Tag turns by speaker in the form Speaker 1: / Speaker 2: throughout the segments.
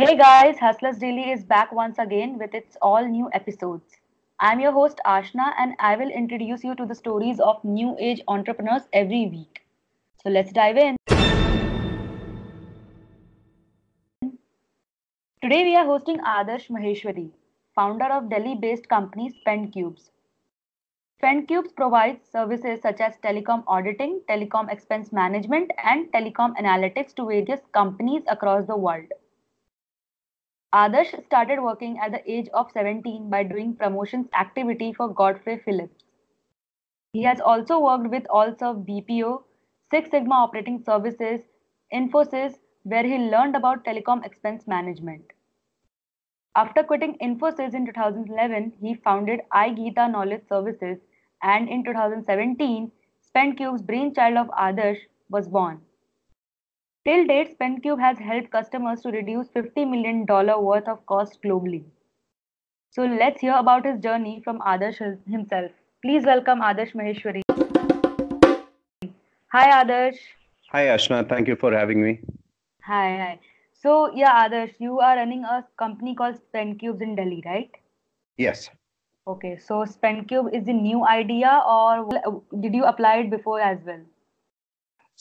Speaker 1: Hey guys, Hustlers Daily is back once again with its all new episodes. I'm your host Ashna and I will introduce you to the stories of new age entrepreneurs every week. So let's dive in. Today we are hosting Adarsh Maheshwari, founder of Delhi based company SpendCubes. SpendCubes provides services such as telecom auditing, telecom expense management, and telecom analytics to various companies across the world. Adarsh started working at the age of 17 by doing promotions activity for Godfrey Phillips. He has also worked with Allserve BPO, Six Sigma Operating Services, Infosys, where he learned about telecom expense management. After quitting Infosys in 2011, he founded iGeeta Knowledge Services, and in 2017, SpendCube's brainchild of Adarsh was born. Till date, SpendCube has helped customers to reduce $50 million worth of cost globally. So let's hear about his journey from Adarsh himself. Please welcome Adarsh Maheshwari. Hi Adarsh.
Speaker 2: Hi Ashna, thank you for having me.
Speaker 1: Hi, hi. So yeah, Adarsh, you are running a company called SpendCubes in Delhi, right?
Speaker 2: Yes.
Speaker 1: Okay, so SpendCube is a new idea or did you apply it before as well?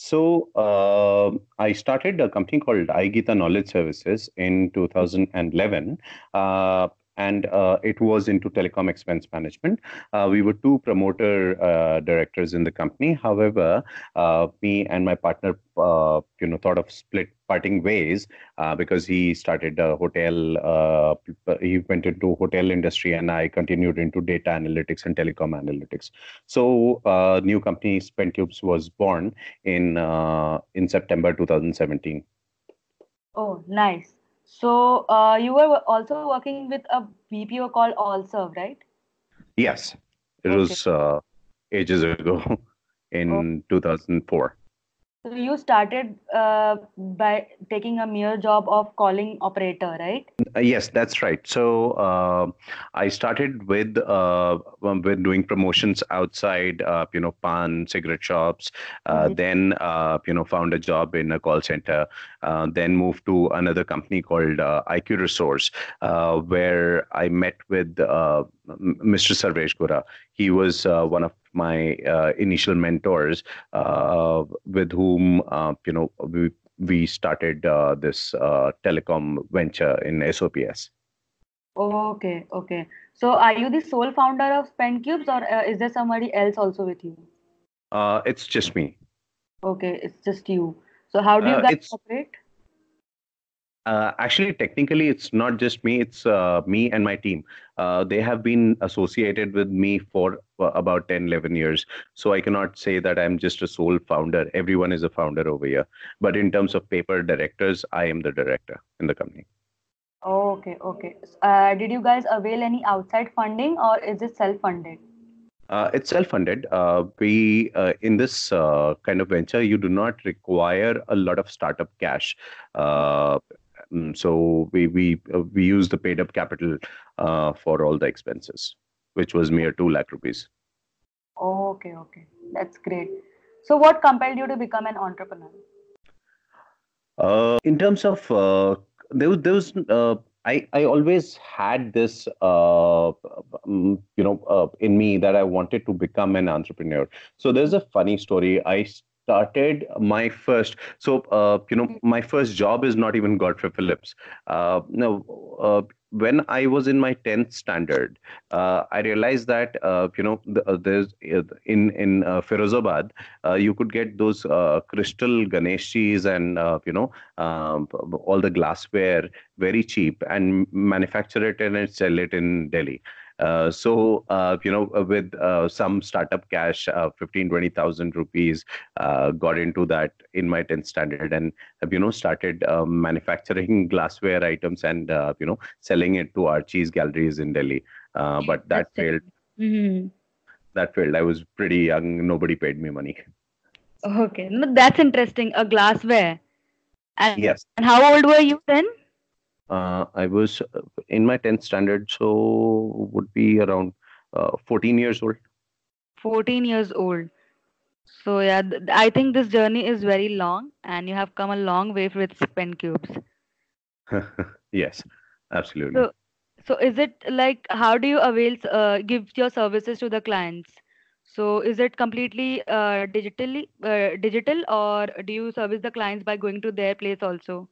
Speaker 2: So uh, I started a company called iGeeta Knowledge Services in 2011. Uh, and uh, it was into telecom expense management. Uh, we were two promoter uh, directors in the company. However, uh, me and my partner, uh, you know, thought of split parting ways uh, because he started a hotel. he went into hotel industry, and I continued into data analytics and telecom analytics. So, new company SpendCubes was born in in September 2017.
Speaker 1: Oh, nice. So uh, you were also working with a BPO called Allserve, right?
Speaker 2: Yes, it okay. was uh, ages ago in 2004.
Speaker 1: So you started uh, by taking a mere job of calling operator, right?
Speaker 2: Uh, yes, that's right. So uh, I started with uh, um, with doing promotions outside, uh, you know, pan cigarette shops. Uh, mm-hmm. Then you know, found a job in a call center. then moved to another company called IQ Resource, where I met with Mr. Sarvesh Gura. He was one of my uh, initial mentors uh, with whom uh, you know we we started uh, this uh, telecom venture in SOPS.
Speaker 1: Okay, okay. So, are you the sole founder of SpendCubes, or uh, is there somebody else also with you?
Speaker 2: it's just me.
Speaker 1: Okay, it's just you. So, how do you guys operate?
Speaker 2: Uh, actually, technically, it's not just me, it's uh, me and my team. Uh, they have been associated with me for uh, about 10, 11 years. So I cannot say that I'm just a sole founder. Everyone is a founder over here. But in terms of paper directors, I am the director in the company.
Speaker 1: okay, okay. Uh, did you guys avail any outside funding or is it self funded?
Speaker 2: Uh, it's self-funded. Uh, we uh, in this kind of venture, you do not require a lot of startup cash. Um, so we we uh, we use the paid up capital uh, for all the expenses, which was mere two lakh rupees.
Speaker 1: Oh, okay, okay, that's great. So, what compelled you to become an entrepreneur?
Speaker 2: Uh, in terms of uh, there was there was uh, I I always had this uh, um, you know uh, in me that I wanted to become an entrepreneur. So there's a funny story. I started my first so uh, you know mm-hmm. my first job is not even godfrey phillips uh, no uh, when i was in my 10th standard uh, i realized that uh, you know the, uh, there's in in uh, Firozabad, you could get those crystal ganeshis and you know um, all the glassware very cheap and manufacture it and sell it in delhi uh, so, uh, you know, uh, with some startup cash, uh, 15, 20,000 rupees, got into that in my 10th standard and, you know, started manufacturing glassware items and, you know, selling it to Archie's galleries in Delhi. but that That's failed. Mm-hmm. That failed. I was pretty young. Nobody paid me money.
Speaker 1: Okay. That's interesting. A glassware. And,
Speaker 2: yes.
Speaker 1: And how old were you then?
Speaker 2: Uh, I was uh, in my 10th standard, so would be around uh, 14 years old.
Speaker 1: 14 years old. So yeah, th- I think this journey is very long, and you have come a long way with SpendCubes.
Speaker 2: yes absolutely
Speaker 1: so so is it like how do you avail uh, give your services to the clients so is it completely uh, digitally uh, digital or do you service the clients by going to their place also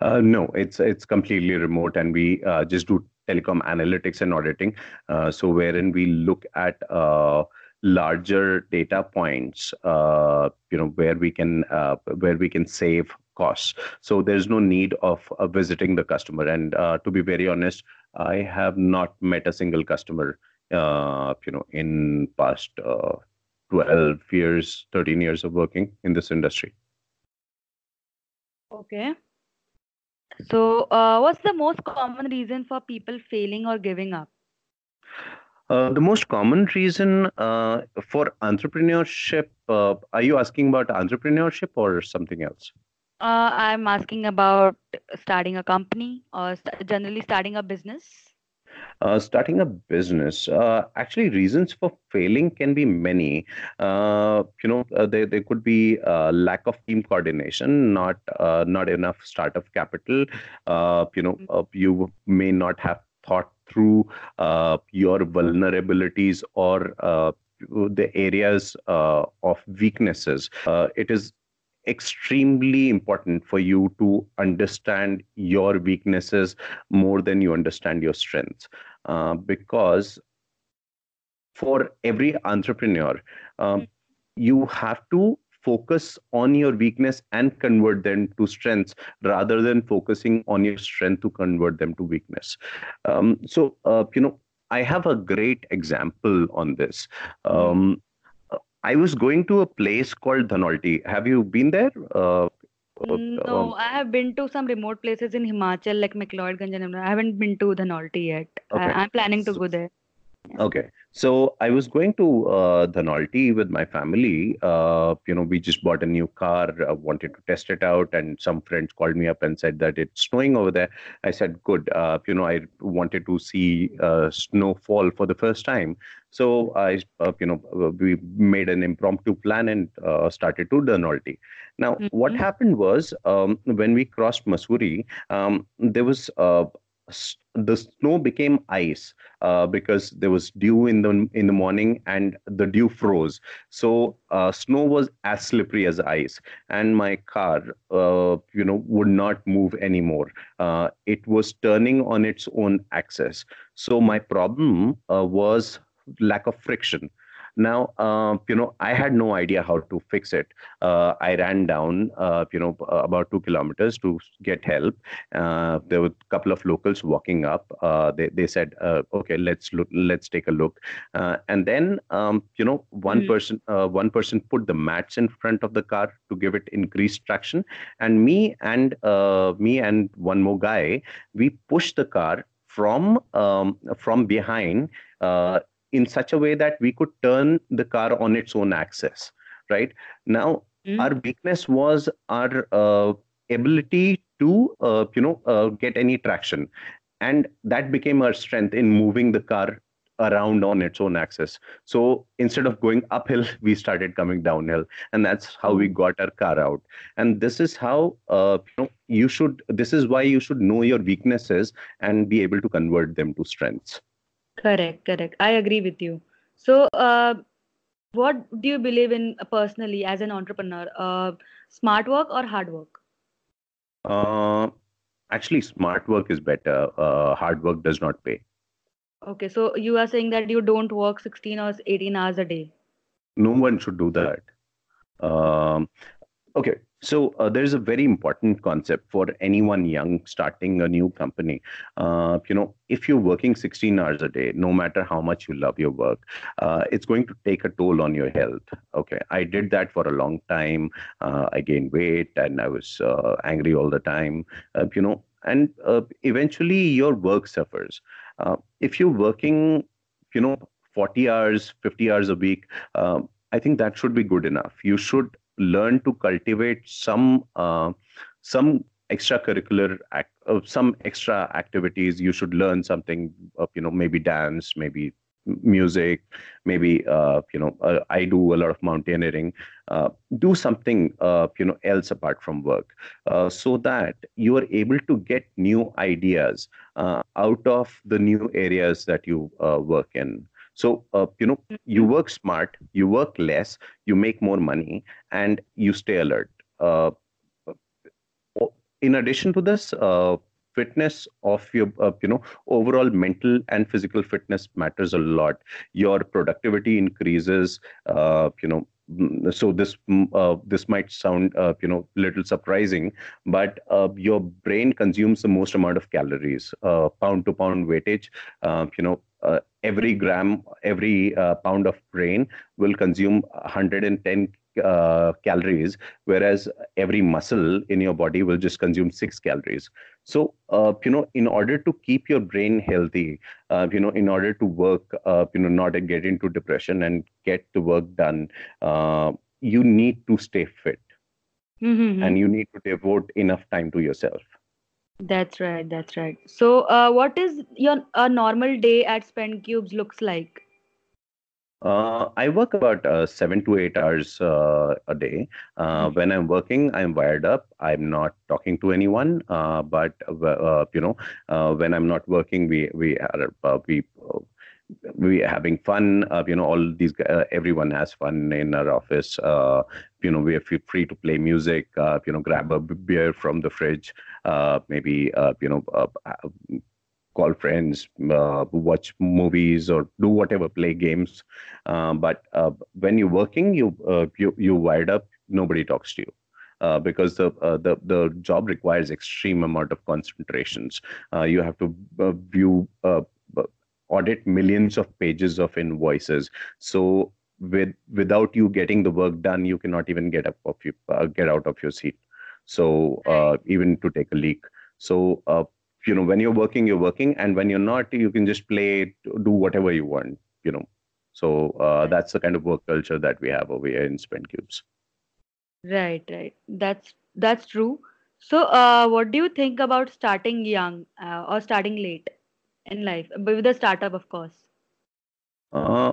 Speaker 2: uh, no it's it's completely remote and we uh, just do telecom analytics and auditing uh, so wherein we look at uh, larger data points uh, you know where we can uh, where we can save costs so there's no need of visiting the customer and to be very honest I have not met a single customer, you know, in past uh, 12 years, 13 years of working in this industry.
Speaker 1: Okay. So, uh, what's the most common reason for people failing or giving up?
Speaker 2: Uh, the most common reason uh, for entrepreneurship, uh, are you asking about entrepreneurship or something else?
Speaker 1: Uh, I'm asking about starting a company or st- generally starting a business.
Speaker 2: Uh, starting a business, uh, actually, reasons for failing can be many. Uh, you know, uh, there there could be uh, lack of team coordination, not uh, not enough startup capital. you know, you may not have thought through your vulnerabilities or the areas of weaknesses. it is extremely important for you to understand your weaknesses more than you understand your strengths. Uh, because for every entrepreneur um, you have to focus on your weakness and convert them to strengths rather than focusing on your strength to convert them to weakness. Um, so uh, you know i have a great example on this. Um, I was going to a place called Dhanolti. Have you been there? Uh,
Speaker 1: uh no, um, I have been to some remote places in Himachal, like McLeodganj and I haven't been to Dhanolti yet. Okay. I, am planning to so, go there.
Speaker 2: Okay. So I was going to uh, Dhanolti with my family. Uh, you know, we just bought a new car, uh, wanted to test it out, and some friends called me up and said that it's snowing over there. I said, good. Uh, you know, I wanted to see uh, snowfall for the first time. So I, uh, you know, uh, we made an impromptu plan and uh, started to Dhanolti. Now, mm-hmm. what happened was um, when we crossed Mussoorie, um, there was uh, the snow became ice uh, because there was dew in the in the morning and the dew froze. So uh, snow was as slippery as ice and my car uh, you know would not move anymore. Uh, it was turning on its own axis. So my problem uh, was lack of friction now, uh, you know, I had no idea how to fix it. Uh, I ran down, uh, you know, about two kilometers to get help. Uh, there were a couple of locals walking up. Uh, they, they said, uh, okay, let's look, let's take a look. and then, um, you know, one mm person, one person put the mats in front of the car to give it increased traction. And me and me and one more guy, we pushed the car from um, from behind uh, in such a way that we could turn the car on its own axis right? Now mm. our weakness was our uh, ability to uh, you know uh, get any traction. And that became our strength in moving the car around on its own axis. So instead of going uphill we started coming downhill. And that's how we hmm. got our car out. And this is how uh, you know you should this is why you should know your weaknesses and be able to convert them to strengths
Speaker 1: Correct, correct. I agree with you. So, uh, what do you believe in personally as an entrepreneur? Uh, smart work or hard work?
Speaker 2: Uh, actually, smart work is better. Uh, hard work does not pay.
Speaker 1: Okay, so you are saying that you don't work 16 or 18 hours a day.
Speaker 2: No one should do that. Um, okay, so uh, there's a very important concept for anyone young starting a new company. Uh, you know, if you're working 16 hours a day, no matter how much you love your work, uh, it's going to take a toll on your health. Okay, I did that for a long time. Uh, I gained weight and I was uh, angry all the time. Uh, you know, and eventually your work suffers. if you're working, you know, 40 hours, 50 hours a week. I think that should be good enough. You should learn to cultivate some uh, some extracurricular act, uh, some extra activities you should learn something uh, you know maybe dance maybe music, maybe uh, you know uh, I do a lot of mountaineering. Uh, do something uh, you know else apart from work, uh, so that you are able to get new ideas uh, out of the new areas that you work in. So you know you mm-hmm. work smart, you work less, you make more money, and you stay alert. in addition to this, fitness of your uh, you know overall mental and physical fitness matters a lot your productivity increases uh, you know mm, so this mm, uh, this might sound uh, you know little surprising but uh, your brain consumes the most amount of calories uh, pound to pound weightage you know every gram every pound of brain will consume 110 uh, calories, whereas every muscle in your body will just consume six calories. So, uh, you know, in order to keep your brain healthy, uh, you know, in order to work, uh, you know, not get into depression and get the work done, uh, you need to stay fit, mm-hmm. and you need to devote enough time to yourself.
Speaker 1: That's right. That's right. So, uh, what is your a normal day at Spend Cubes looks like?
Speaker 2: Uh, I work about uh, seven to eight hours uh, a day. Mm-hmm. When I'm working, I'm wired up. I'm not talking to anyone. Uh, but uh, you know, when I'm not working, we we are we we are having fun. you know, all these everyone has fun in our office. you know, we are free to play music. you know, grab a beer from the fridge. maybe you know call friends, uh, watch movies, or do whatever, play games. Uh, but uh, when you're working, you uh, you you wired up. Nobody talks to you. Uh, because the, uh, the the job requires extreme amount of concentrations. you have to view audit millions of pages of invoices. So with without you getting the work done, you cannot even get up of you get out of your seat. So even to take a leak. So you know when you're working you're working and when you're not you can just play do whatever you want you know. So uh, that's the kind of work culture that we have over here in spend cubes.
Speaker 1: Right right. That's that's true. So uh, what do you think about starting young uh, or starting late in life but with a startup of course
Speaker 2: uh,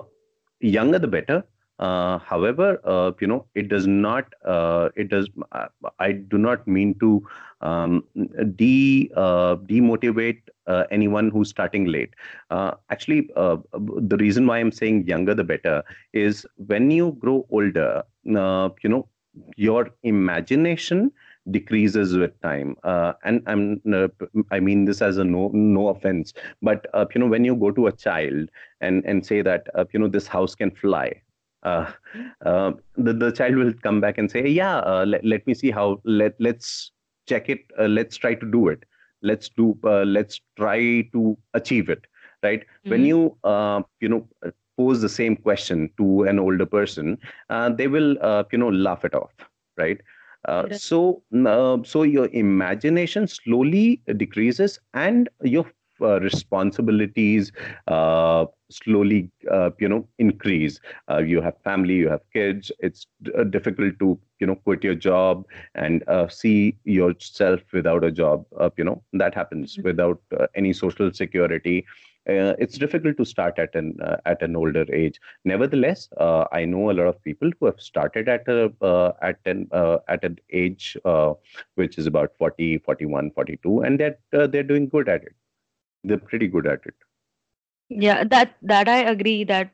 Speaker 2: younger the better uh, however, uh, you know, it does not. Uh, it does. Uh, I do not mean to um, de uh, demotivate uh, anyone who's starting late. actually, the reason why I'm saying younger the better is when you grow older, you know, your imagination decreases with time. Uh, and i'm uh, i mean this as a no no offense but uh, you know when you go to a child and and say that you know this house can fly uh, uh, the, the child will come back and say yeah uh, let, let me see how let let's check it uh, let's try to do it. Let's do uh, let's try to achieve it right? Mm-hmm. when you uh, you know pose the same question to an older person they will you know laugh it off right uh, so uh, so your imagination slowly decreases and your uh, responsibilities uh, slowly uh, you know increase. Uh, you have family you have kids. It's difficult to you know quit your job and uh, see yourself without a job you know that happens mm-hmm. without any social security Uh, it's difficult to start at an uh, at an older age. Nevertheless uh, i know a lot of people who have started at a at an at an age which is about 40 41 42 and that they're doing good at it. They're pretty good at it.
Speaker 1: Yeah that that i agree that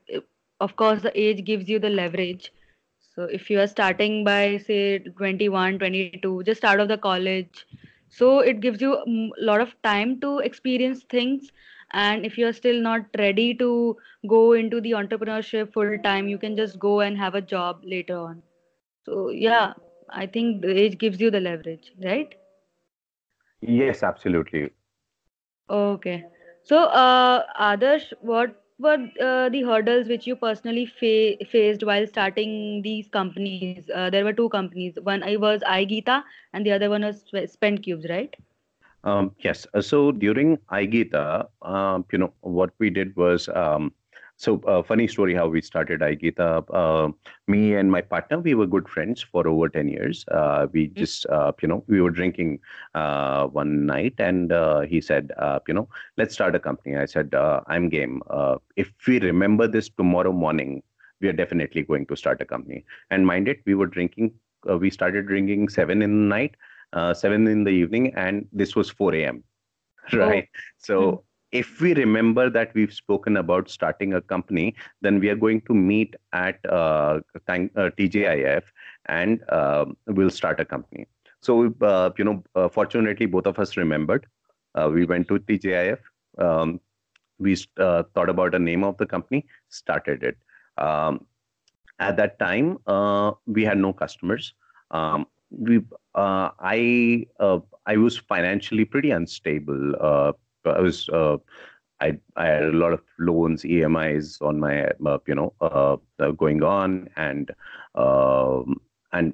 Speaker 1: of course the age gives you the leverage. So if you are starting by say 21 22 just out of the college so it gives you a lot of time to experience things and if you're still not ready to go into the entrepreneurship full time you can just go and have a job later on so yeah i think the age gives you the leverage right
Speaker 2: yes absolutely
Speaker 1: Okay. So, uh, Adarsh, what were uh, the hurdles which you personally fa- faced while starting these companies? Uh, there were two companies. One I was iGeeta, and the other one was Spend Cubes, right?
Speaker 2: Um, yes. Uh, so during iGeeta, um, you know, what we did was um, so uh, funny story how we started iGeeta. Uh, me and my partner, we were good friends for over 10 years. Uh, we mm-hmm. just, uh, you know, we were drinking uh, one night and uh, he said, you know, let's start a company. I said, I'm game. if we remember this tomorrow morning, we are definitely going to start a company. And mind it, we were drinking, we started drinking seven in the night, seven in the evening, and this was 4 a.m. Right. Oh. So, mm-hmm if we remember that we've spoken about starting a company, then we are going to meet at uh, uh, TGIF and uh, we'll start a company. So, uh, you know, uh, fortunately, both of us remembered. Uh, we went to TGIF. Um, we thought about a name of the company, started it. Um, at that time, we had no customers. Um, we, I, I was financially pretty unstable I was uh, I I had a lot of loans, EMIs on my uh, you know uh, going on, and um, and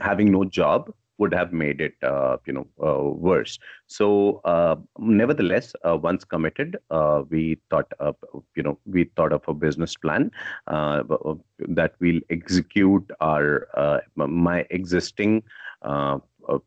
Speaker 2: having no job would have made it uh, you know uh, worse. So uh, nevertheless, once committed, we thought you know we thought of a business plan that we'll execute our my existing uh,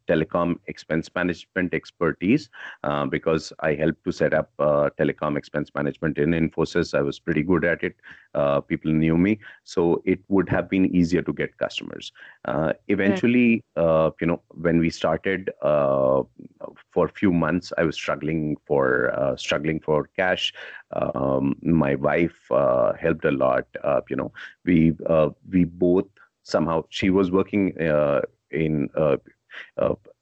Speaker 2: telecom expense management expertise uh, because I helped to set up uh, telecom expense management in Infosys. I was pretty good at it. Uh, people knew me, so it would have been easier to get customers. Uh, eventually, uh, you know, when we started for a few months, I was struggling for struggling for cash. Um, my wife helped a lot. you know, we we both somehow she was working uh, uh,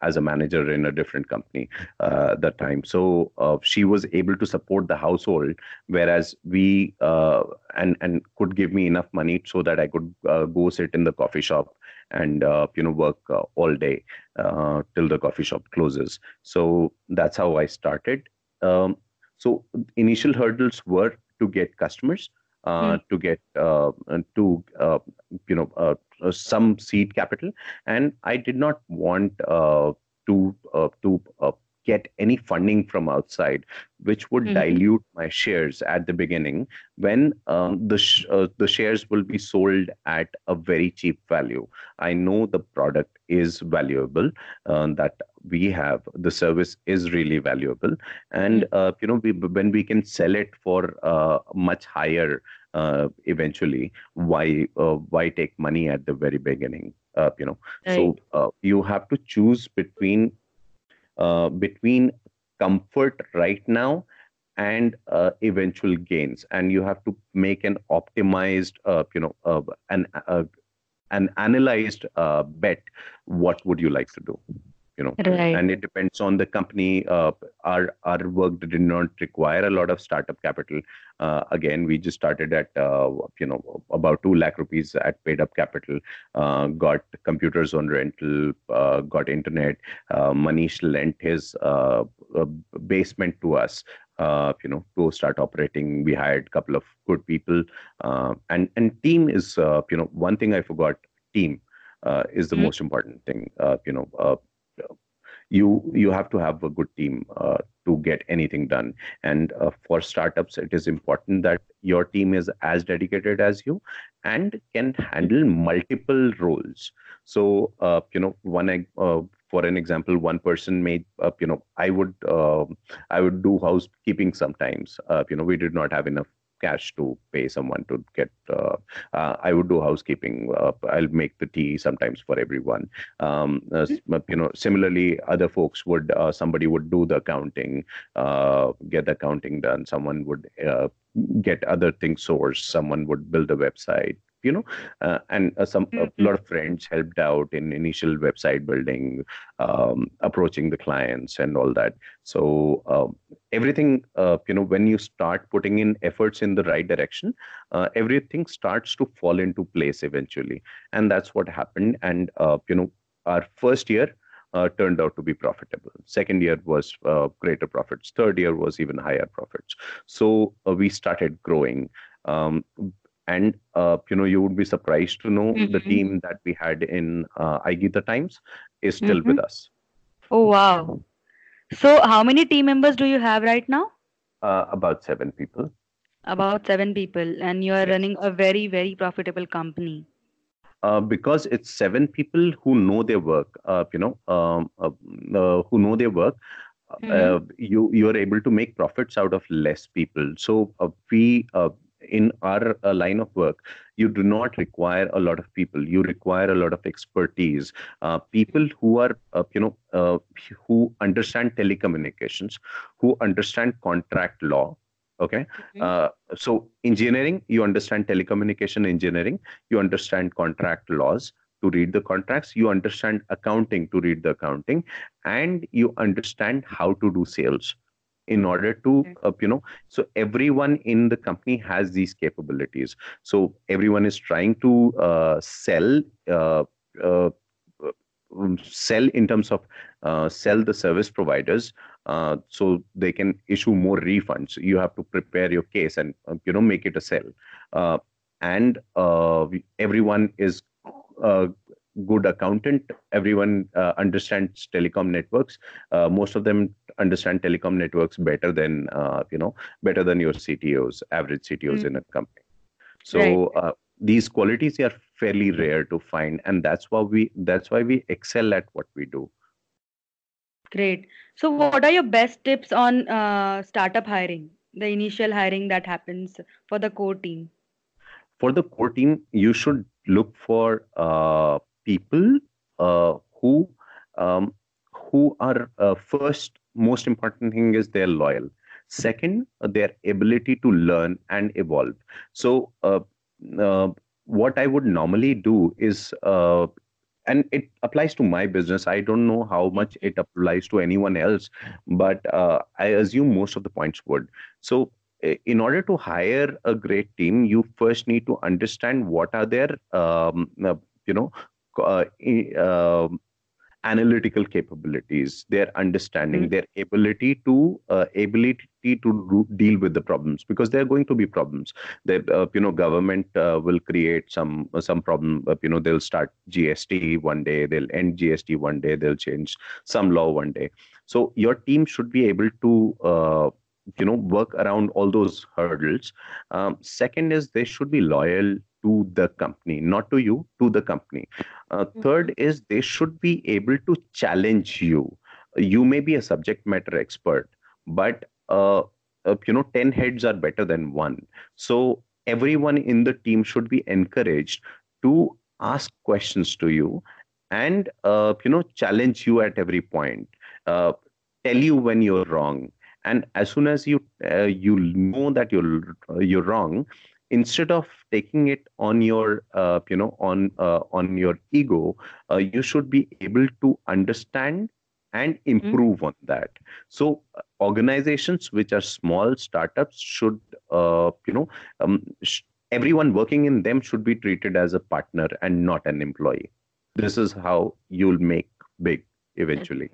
Speaker 2: as a manager in a different company uh, that time. So uh, she was able to support the household, whereas we uh, and and could give me enough money so that I could uh, go sit in the coffee shop and uh, you know work all day till the coffee shop closes. So that's how I started. Um, so initial hurdles were to get customers. Mm. to get uh, to uh, you know uh, some seed capital, and I did not want uh, to uh, to get any funding from outside, which would mm-hmm. dilute my shares at the beginning when um, the sh- uh, the shares will be sold at a very cheap value. I know the product is valuable, uh, that we have the service is really valuable, and mm-hmm. uh, you know we, when we can sell it for much higher uh, eventually why uh, why take money at the very beginning uh, you know right. so uh, you have to choose between uh, between comfort right now and uh, eventual gains. And you have to make an optimized you know an an analyzed bet. What would you like to do you know right. and it depends on the company. Uh, our our work did not require a lot of startup capital. Uh, again we just started at uh, you know about 2 lakh rupees at paid up capital. Uh, got computers on rental uh, got internet. Uh, manish lent his basement to us uh, you know to start operating. We hired a couple of good people. Uh, and and team is uh, you know one thing i forgot team is the mm-hmm. most important thing. You know you you have to have a good team uh, to get anything done. And uh, for startups it is important that your team is as dedicated as you and can handle multiple roles. So uh, you know one uh, for an example one person may uh, you know i would uh, i would do housekeeping sometimes. You know we did not have enough cash to pay someone to get. Uh, uh, I would do housekeeping. Uh, I'll make the tea sometimes for everyone. Um, uh, you know, similarly, other folks would. Uh, somebody would do the accounting, uh, get the accounting done. Someone would get other things sourced. Someone would build a website you know uh, and uh, some mm-hmm. a lot of friends helped out in initial website building um, approaching the clients and all that so uh, everything uh, you know when you start putting in efforts in the right direction uh, everything starts to fall into place eventually and that's what happened and uh, you know our first year uh, turned out to be profitable. Second year was uh, greater profits. Third year was even higher profits. So uh, we started growing. Um, and uh, you know you would be surprised to know mm-hmm. the team that we had in uh, iGeeta Times is still mm-hmm. with us.
Speaker 1: Oh wow! So how many team members do you have right now?
Speaker 2: Uh, about seven people.
Speaker 1: About seven people, and you are yes. running a very, very profitable company.
Speaker 2: Uh, because it's seven people who know their work, uh, you know, um, uh, uh who know their work. Mm-hmm. you you are able to make profits out of less people. So we in our uh, line of work, you do not require a lot of people. You require a lot of expertise. Uh, people who are, uh, you know, uh, who understand telecommunications, who understand contract law. Okay. Mm-hmm. Uh, so engineering, you understand telecommunication engineering. You understand contract laws to read the contracts. You understand accounting to read the accounting, and you understand how to do sales in order to uh, you know so everyone in the company has these capabilities. So everyone is trying to uh, sell uh, uh um, sell in terms of uh, sell the service providers uh, so they can issue more refunds. You have to prepare your case and you know make it a sell. And everyone is good accountant. Everyone uh, understands telecom networks. Uh, most of them understand telecom networks better than uh, you know better than your ctos average ctos mm. in a company. So right. Uh, these qualities are fairly rare to find and that's why we that's why we excel at what we do.
Speaker 1: Great. So what are your best tips on uh, startup hiring? The initial hiring that happens for the core team.
Speaker 2: For the core team you should look for uh, people uh, who um, who are uh, first most important thing is they're loyal. Second uh, their ability to learn and evolve. So uh, uh, what i would normally do is uh, and it applies to my business. I don't know how much it applies to anyone else but i assume most of the points would. So in order to hire a great team you first need to understand what are their um, you know analytical capabilities, their understanding, mm-hmm. their ability to uh, ability to do, deal with the problems because there are going to be problems. The uh, you know government uh, will create some some problem. Uh, you know they'll start GST one day, they'll end GST one day, they'll change some law one day. So your team should be able to uh, you know work around all those hurdles. Um, second is they should be loyal to the company, not to you, to the company. Uh, mm-hmm. Third is they should be able to challenge you. You may be a subject matter expert, but uh, uh, you know, 10 heads are better than one. So everyone in the team should be encouraged to ask questions to you and uh, you know challenge you at every point uh, tell you when you're wrong and as soon as you uh, you know that you're you're wrong instead of taking it on your uh, you know on uh, on your ego uh, you should be able to understand and mm-hmm. improve mm-hmm. on that so uh, organizations which are small startups should uh, you know um, sh- everyone working in them should be treated as a partner and not an employee this is how you'll make big eventually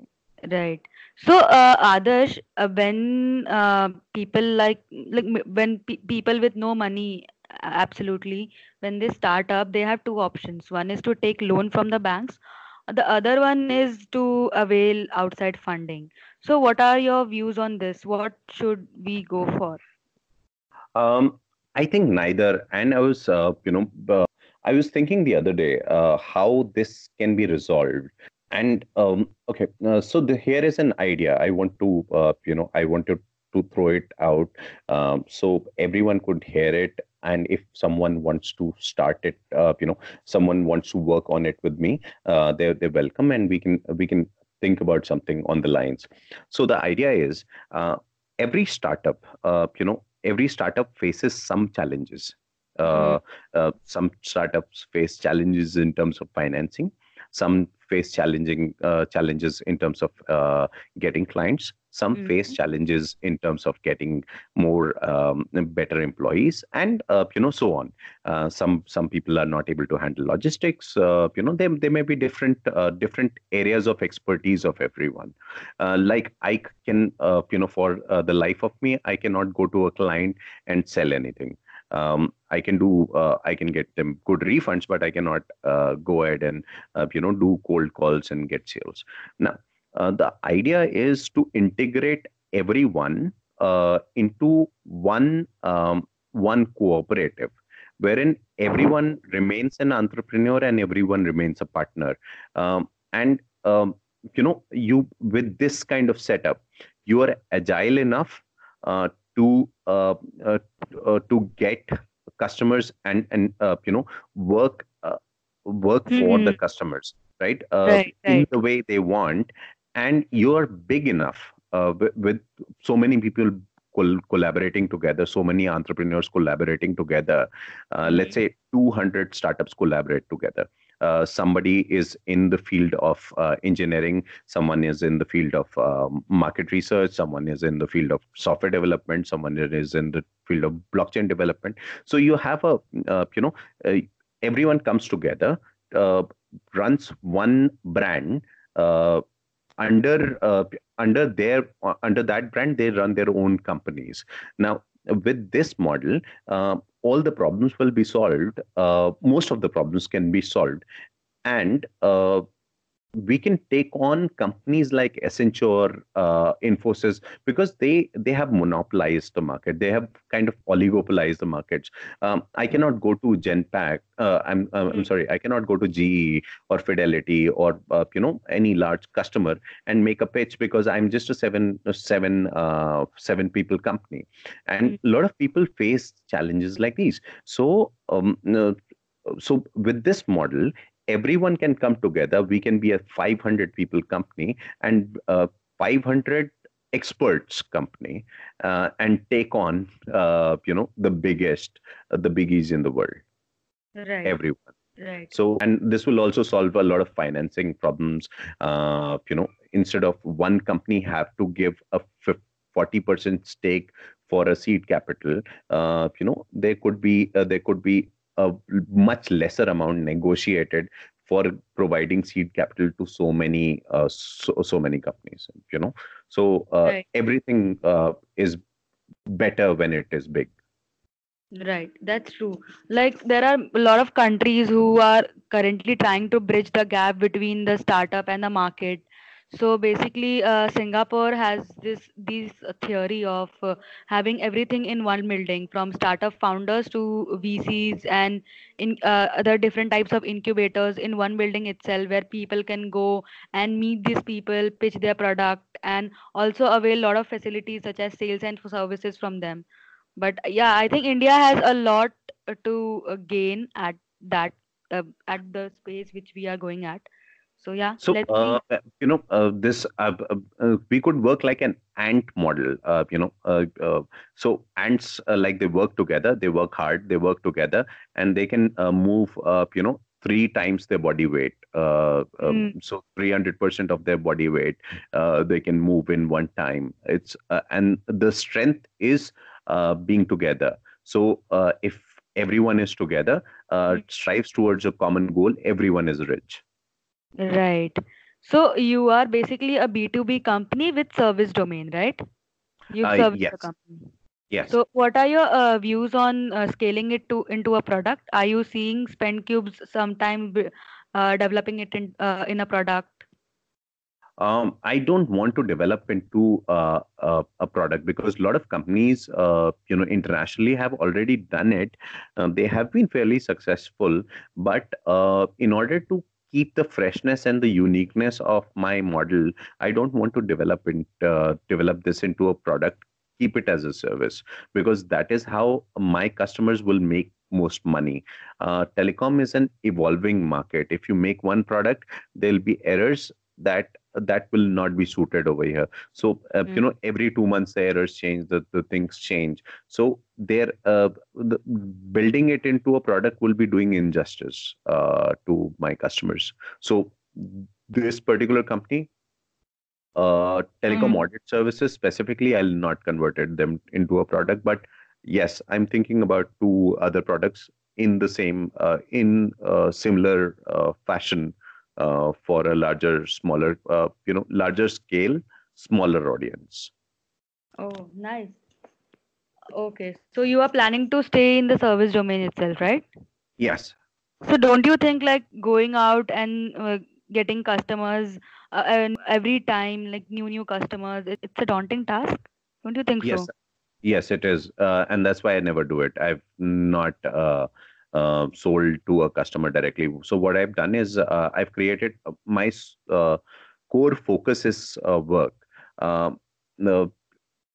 Speaker 1: right so uh, adarsh uh, when uh, people like like when pe- people with no money absolutely when they start up they have two options. One is to take loan from the banks. The other one is to avail outside funding. So what are your views on this? What should we go for?
Speaker 2: Um, i think neither. And i was uh, you know uh, i was thinking the other day uh, how this can be resolved and um, okay uh, so the, here is an idea. I want to uh, you know i wanted to throw it out um, so everyone could hear it. And if someone wants to start it uh, you know someone wants to work on it with me uh, they're, they're welcome and we can we can think about something on the lines. So the idea is uh, every startup uh, you know every startup faces some challenges. Uh, uh, some startups face challenges in terms of financing some face challenging challenges in terms of getting clients. Some mm-hmm. face challenges in terms of getting more um, better employees and uh, you know so on. Uh, some some people are not able to handle logistics. Uh, you know there, there may be different uh, different areas of expertise of everyone. Uh, like i can uh, you know for the life of me i cannot go to a client and sell anything um, I can do, uh, I can get them good refunds, but I cannot uh, go ahead and, uh, you know, do cold calls and get sales. Now, uh, the idea is to integrate everyone uh, into one um, one cooperative wherein everyone remains an entrepreneur and everyone remains a partner um, and um, you know you with this kind of setup you are agile enough uh, to uh, uh, uh to get customers and and uh, you know work uh, work mm-hmm. for the mm-hmm. customers right,
Speaker 1: right,
Speaker 2: in the way they want and you're big enough with, with so many people col- collaborating together, so many entrepreneurs collaborating together. Uh, let's say 200 startups collaborate together. Uh, somebody is in the field of uh, engineering, someone is in the field of uh, market research, someone is in the field of software development, someone is in the field of blockchain development. So you have a, uh, you know, uh, everyone comes together, runs one brand under uh, under their uh, under that brand they run their own companies now with this model uh, all the problems will be solved uh, most of the problems can be solved. And uh, we can take on companies like Accenture, uh, Infosys, because they they have monopolized the market. They have kind of oligopolized the markets. Um, I cannot go to Genpact. Uh, I'm I'm hmm. sorry. I cannot go to GE or Fidelity or uh, you know any large customer and make a pitch because I'm just a seven seven uh, seven people company, and a lot of people face challenges like these. So um, so with this model everyone can come together. We can be a 500 people company and uh, 500 experts company uh, and take on uh, you know the biggest uh, the biggies in the world.
Speaker 1: Right.
Speaker 2: Everyone.
Speaker 1: Right.
Speaker 2: So and this will also solve a lot of financing problems uh, you know instead of one company have to give a 40% stake for a seed capital uh, you know there could be there could be a much lesser amount negotiated for providing seed capital to so many uh, so, so many companies you know? So uh,
Speaker 1: right.
Speaker 2: everything uh, is better when it is big.
Speaker 1: Right. That's true. Like there are a lot of countries who are currently trying to bridge the gap between the startup and the market so basically, uh, Singapore has this this theory of uh, having everything in one building, from startup founders to VCs and in uh, other different types of incubators in one building itself, where people can go and meet these people, pitch their product, and also avail a lot of facilities such as sales and services from them. But yeah, I think India has a lot to uh, gain at that uh, at the space which we are going at so yeah,
Speaker 2: so uh, uh, you know uh, this uh, uh, uh, we could work like an ant model. you know, so ants like they work together, they work hard, they work together, and they can move. you know, three times their body weight. Mm. So 300% of their body weight they can move in one time. It's and the strength is being together. So if everyone is together, mm. strives towards a common goal, everyone is rich.
Speaker 1: Right. So you are basically a B2B company with service domain, right? You
Speaker 2: Uh,
Speaker 1: service the
Speaker 2: yes,
Speaker 1: company.
Speaker 2: yes.
Speaker 1: So what are your uh, views on uh, scaling it to into a product? Are you seeing Spend Cubes sometime uh, developing it in uh, in a product?
Speaker 2: Um, I don't want to develop into uh, uh, a product because a lot of companies, uh, you know, internationally have already done it. Uh, they have been fairly successful, but uh, in order to keep the freshness and the uniqueness of my model. I don't want to develop it uh, develop this into a product keep it as a service because that is how my customers will make most money. Uh, telecom is an evolving market. If you make one product there'll be errors that that will not be suited over here so uh, mm. you know every two months the errors change the, the things change so there uh, the, building it into a product will be doing injustice uh, to my customers so this particular company uh, telecom mm. audit services specifically i'll not converted them into a product but yes i'm thinking about two other products in the same uh, in uh, similar uh, fashion uh, for a larger, smaller, uh, you know, larger scale, smaller audience.
Speaker 1: Oh, nice. Okay, so you are planning to stay in the service domain itself, right?
Speaker 2: Yes.
Speaker 1: So don't you think like going out and uh, getting customers uh, and every time like new new customers, it, it's a daunting task? Don't you think
Speaker 2: yes.
Speaker 1: so?
Speaker 2: yes, it is, uh, and that's why I never do it. I've not uh, uh, sold to a customer directly. So what I've done is uh, I've created uh, my uh, core focus is work. Um, the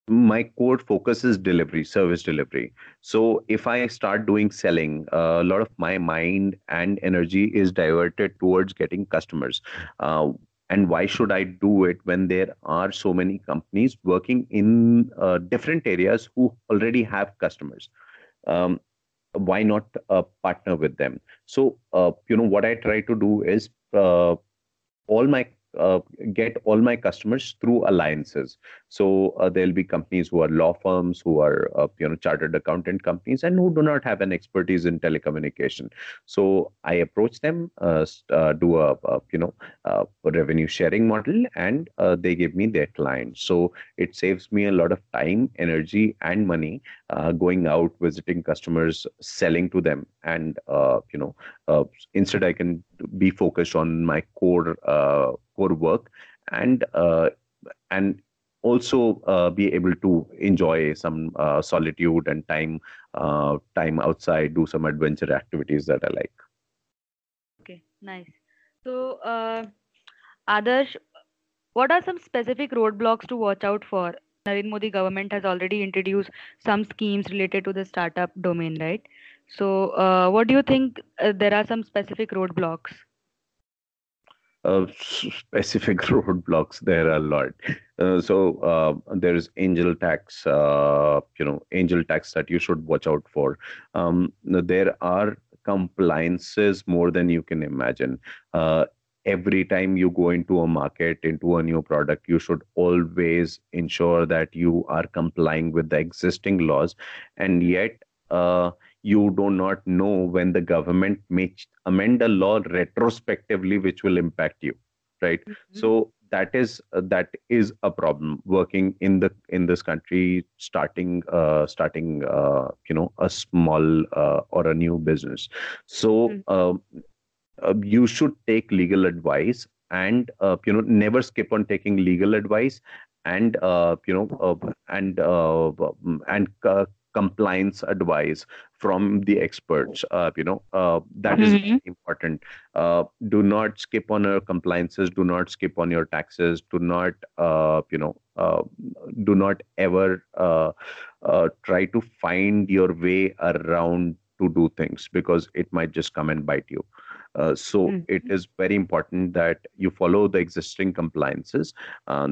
Speaker 2: my core focus is delivery service delivery so if i start doing selling uh, a lot of my mind and energy is diverted towards getting customers uh, and why should i do it when there are so many companies working in uh, different areas who already have customers um, why not uh, partner with them? So uh, you know what i try to do is uh, all my uh, get all my customers through alliances. So uh, there'll be companies who are law firms, who are uh, you know chartered accountant companies, and who do not have an expertise in telecommunication. So I approach them, uh, uh, do a, a, you know a revenue sharing model, and uh, they give me their clients. So it saves me a lot of time, energy, and money going out visiting customers, selling to them, and you know instead I can be focused on my core core work and uh, and also uh, be able to enjoy some uh, solitude and time uh, time outside do some adventure activities that i like.
Speaker 1: Okay nice. So uh, adarsh what are some specific roadblocks to watch out for? Narendra Modi government has already introduced some schemes related to the startup domain, right? So, uh, what do you think? Uh, there are some specific roadblocks?
Speaker 2: Uh, specific roadblocks there are a lot. Uh, so uh, there is angel tax uh, you know angel tax that you should watch out for. Um, there are compliances more than you can imagine. Uh, every time you go into a market into a new product you should always ensure that you are complying with the existing laws. And yet uh, you do not know when the government may amend a law retrospectively which will impact you right mm-hmm. so that is uh, that is a problem working in the in this country starting uh, starting uh, you know a small uh, or a new business so mm-hmm. you should take legal advice and uh, you know never skip on taking legal advice and uh, you know uh, and uh, and compliance advice from the experts uh, you know uh, that is mm-hmm. important uh, do not skip on your compliances do not skip on your taxes do not uh, you know uh, do not ever uh, try to find your way around to do things because it might just come and bite you uh, so mm-hmm. it is very important that you follow the existing compliances. Uh,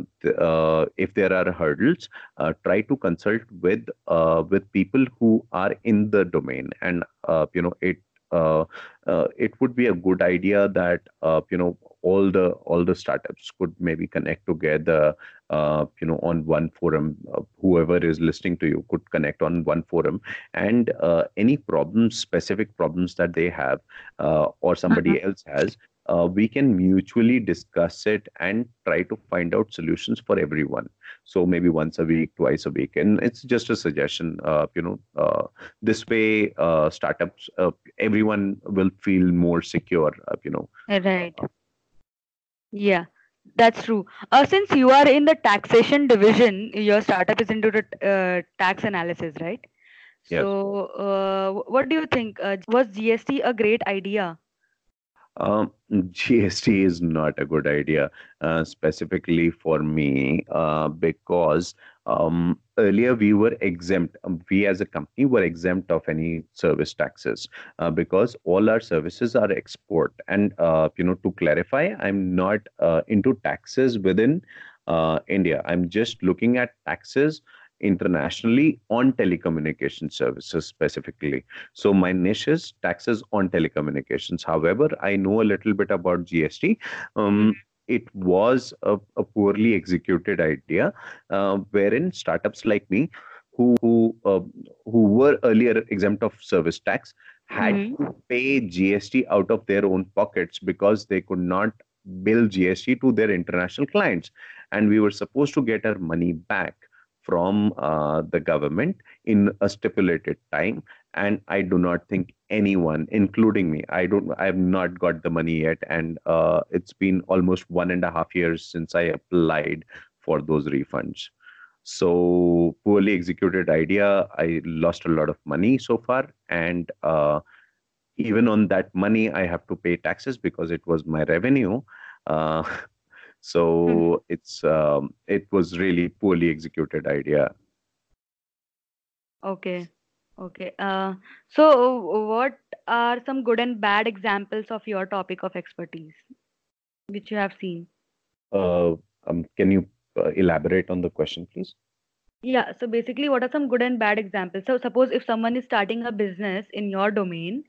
Speaker 2: if there are hurdles, uh, try to consult with uh, with people who are in the domain, and uh, you know it. It would be a good idea that you know all the all the startups could maybe connect together uh, you know on one forum uh, whoever is listening to you could connect on one forum and uh, any problems specific problems that they have uh, or somebody uh-huh. else has uh, we can mutually discuss it and try to find out solutions for everyone so maybe once a week twice a week and it's just a suggestion uh, you know uh, this way uh, startups everyone will feel more secure you know
Speaker 1: right yeah, that's true. Uh, since you are in the taxation division, your startup is into the uh, tax analysis, right?
Speaker 2: Yes.
Speaker 1: So, uh, what do you think? Uh, was GST a great idea?
Speaker 2: Um, GST is not a good idea, uh, specifically for me, uh, because um, earlier we were exempt. Um, we as a company were exempt of any service taxes uh, because all our services are export. And uh, you know, to clarify, I'm not uh, into taxes within uh, India. I'm just looking at taxes internationally on telecommunication services specifically. So my niche is taxes on telecommunications. However, I know a little bit about GST. Um, it was a, a, poorly executed idea, uh, wherein startups like me, who who, uh, who were earlier exempt of service tax, had mm-hmm. to pay GST out of their own pockets because they could not bill GST to their international clients, and we were supposed to get our money back from uh, the government in a stipulated time and i do not think anyone including me i don't i have not got the money yet and uh, it's been almost one and a half years since i applied for those refunds So poorly executed idea. I lost a lot of money so far, and uh, even on that money, I have to pay taxes because it was my revenue. Uh, so mm-hmm. it's um, it was really poorly executed idea.
Speaker 1: Okay. Okay. Uh, so, what are some good and bad examples of your topic of expertise, which you have seen?
Speaker 2: Uh, um, can you uh, elaborate on the question, please?
Speaker 1: Yeah. So, basically, what are some good and bad examples? So, suppose if someone is starting a business in your domain,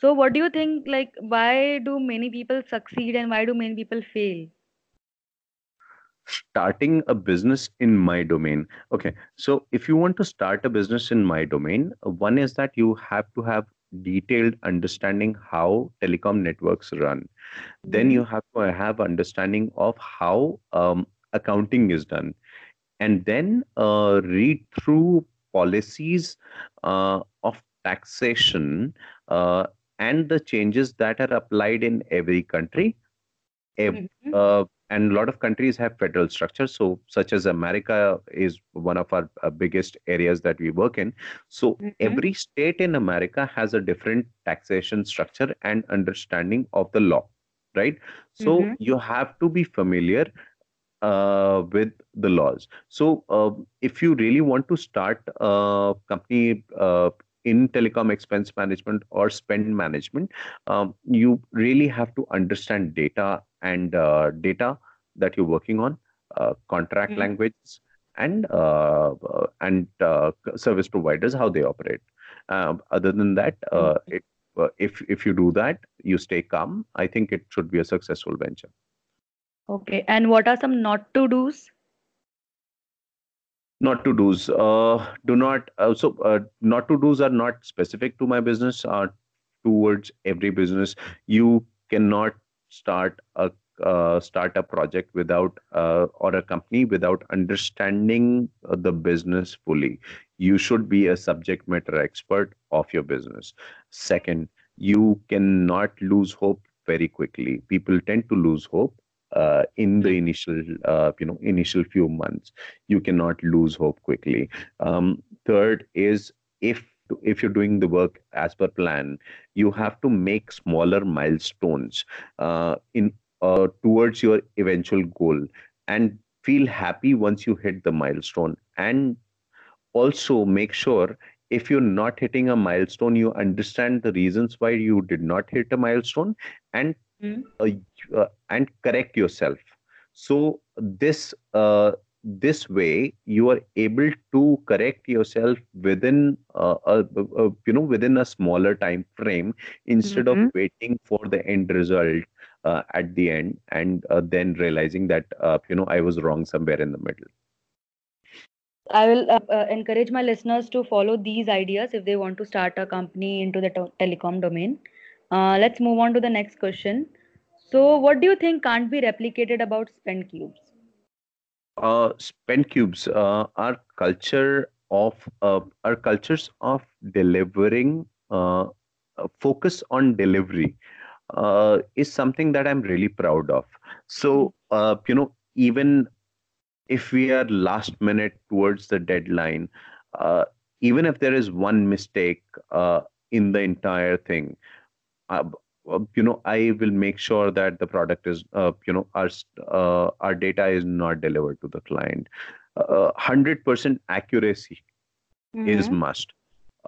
Speaker 1: so what do you think? Like, why do many people succeed and why do many people fail?
Speaker 2: Starting a business in my domain okay so if you want to start a business in my domain one is that you have to have detailed understanding how telecom networks run mm-hmm. then you have to have understanding of how um, accounting is done and then uh, read through policies uh, of taxation uh, and the changes that are applied in every country mm-hmm. And a lot of countries have federal structures so such as america is one of our uh, biggest areas that we work in so mm-hmm. every state in america has a different taxation structure and understanding of the law right so mm-hmm. you have to be familiar uh, with the laws so uh, if you really want to start a company uh, in telecom expense management or spend management, um, you really have to understand data and uh, data that you're working on, uh, contract mm-hmm. languages, and uh, uh and uh, service providers how they operate. Um, other than that, uh, mm-hmm. it, if if you do that, you stay calm. I think it should be a successful venture.
Speaker 1: Okay, and what are some not to dos?
Speaker 2: Not to do's. Uh, do not uh, so uh, not to do's are not specific to my business are towards every business. You cannot start a uh, start a project without uh, or a company without understanding uh, the business fully. You should be a subject matter expert of your business. Second you cannot lose hope very quickly. People tend to lose hope uh, in the initial uh, you know initial few months you cannot lose hope quickly. Um, third is if if you're doing the work as per plan you have to make smaller milestones uh, in uh, towards your eventual goal and feel happy once you hit the milestone. And also make sure if you're not hitting a milestone you understand the reasons why you did not hit a milestone and mm. uh, and correct yourself so this uh, this way you are able to correct yourself within uh, a, a, you know within a smaller time frame instead mm-hmm. of waiting for the end result uh, at the end and uh, then realizing that uh, you know i was wrong somewhere in the middle
Speaker 1: i will encourage my listeners to follow these ideas if they want to start a company into the to- telecom domain uh, let's move on to the next question. So, what do you think can't be replicated about spend cubes?
Speaker 2: Uh, spend cubes uh, are culture of uh, our cultures of delivering uh, focus on delivery uh, is something that I'm really proud of. So, uh, you know, even if we are last minute towards the deadline, uh, even if there is one mistake uh, in the entire thing, uh, you know i will make sure that the product is uh, you know our uh, our data is not delivered to the client. 100% uh, accuracy mm-hmm. is must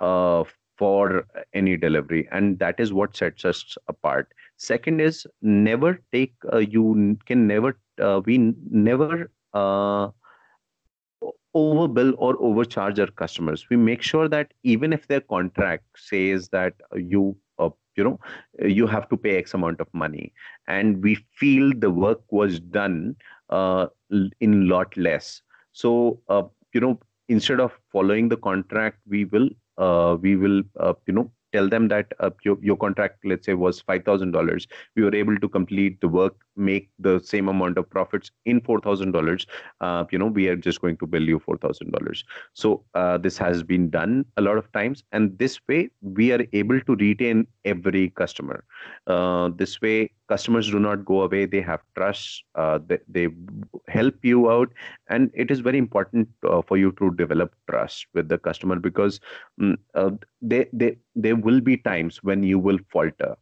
Speaker 2: uh, for any delivery and that is what sets us apart. Second is never take you can never we never overbill or overcharge our customers. We make sure that even if their contract says that you you know you have to pay x amount of money. And we feel the work was done uh, in lot less. So uh, you know instead of following the contract we will uh, we will uh, you know tell them that uh, your, your contract let's say was $5000 we were able to complete the work make the same amount of profits in $4,000, uh, you know, we are just going to bill you $4,000. So uh, this has been done a lot of times. And this way, we are able to retain every customer. Uh, this way, customers do not go away. They have trust. Uh, they, they help you out. And it is very important uh, for you to develop trust with the customer because um, they, they, there will be times when you will falter.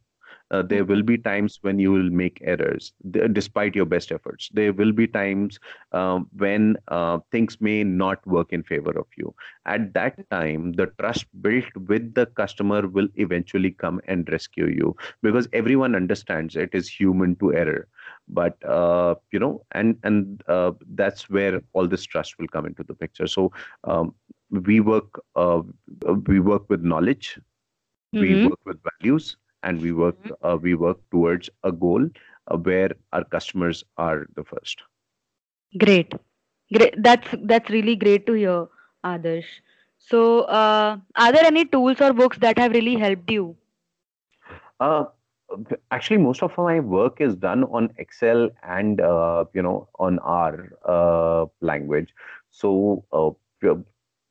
Speaker 2: Uh, there will be times when you will make errors despite your best efforts. There will be times uh, when uh, things may not work in favor of you. At that time the trust built with the customer will eventually come and rescue you because everyone understands it is human to error. But uh, you know and and uh, that's where all this trust will come into the picture. So um, we work uh, we work with knowledge mm-hmm. we work with values and we work mm-hmm. uh, we work towards a goal uh, where our customers are the first.
Speaker 1: Great. Great. That's that's really great to hear adarsh. So uh, are there any tools or books that have really helped you?
Speaker 2: Uh, actually most of my work is done on excel and uh, you know on r uh, language. So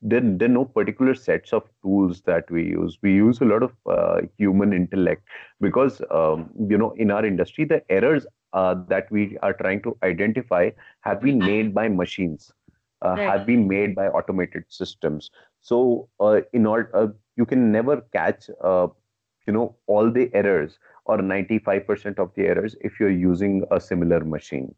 Speaker 2: there, there are no particular sets of tools that we use. We use a lot of uh, human intellect because, um, you know, in our industry, the errors uh, that we are trying to identify have been made by machines, uh, right. have been made by automated systems. So, uh, in order, uh, you can never catch, uh, you know, all the errors or 95% of the errors if you're using a similar machine.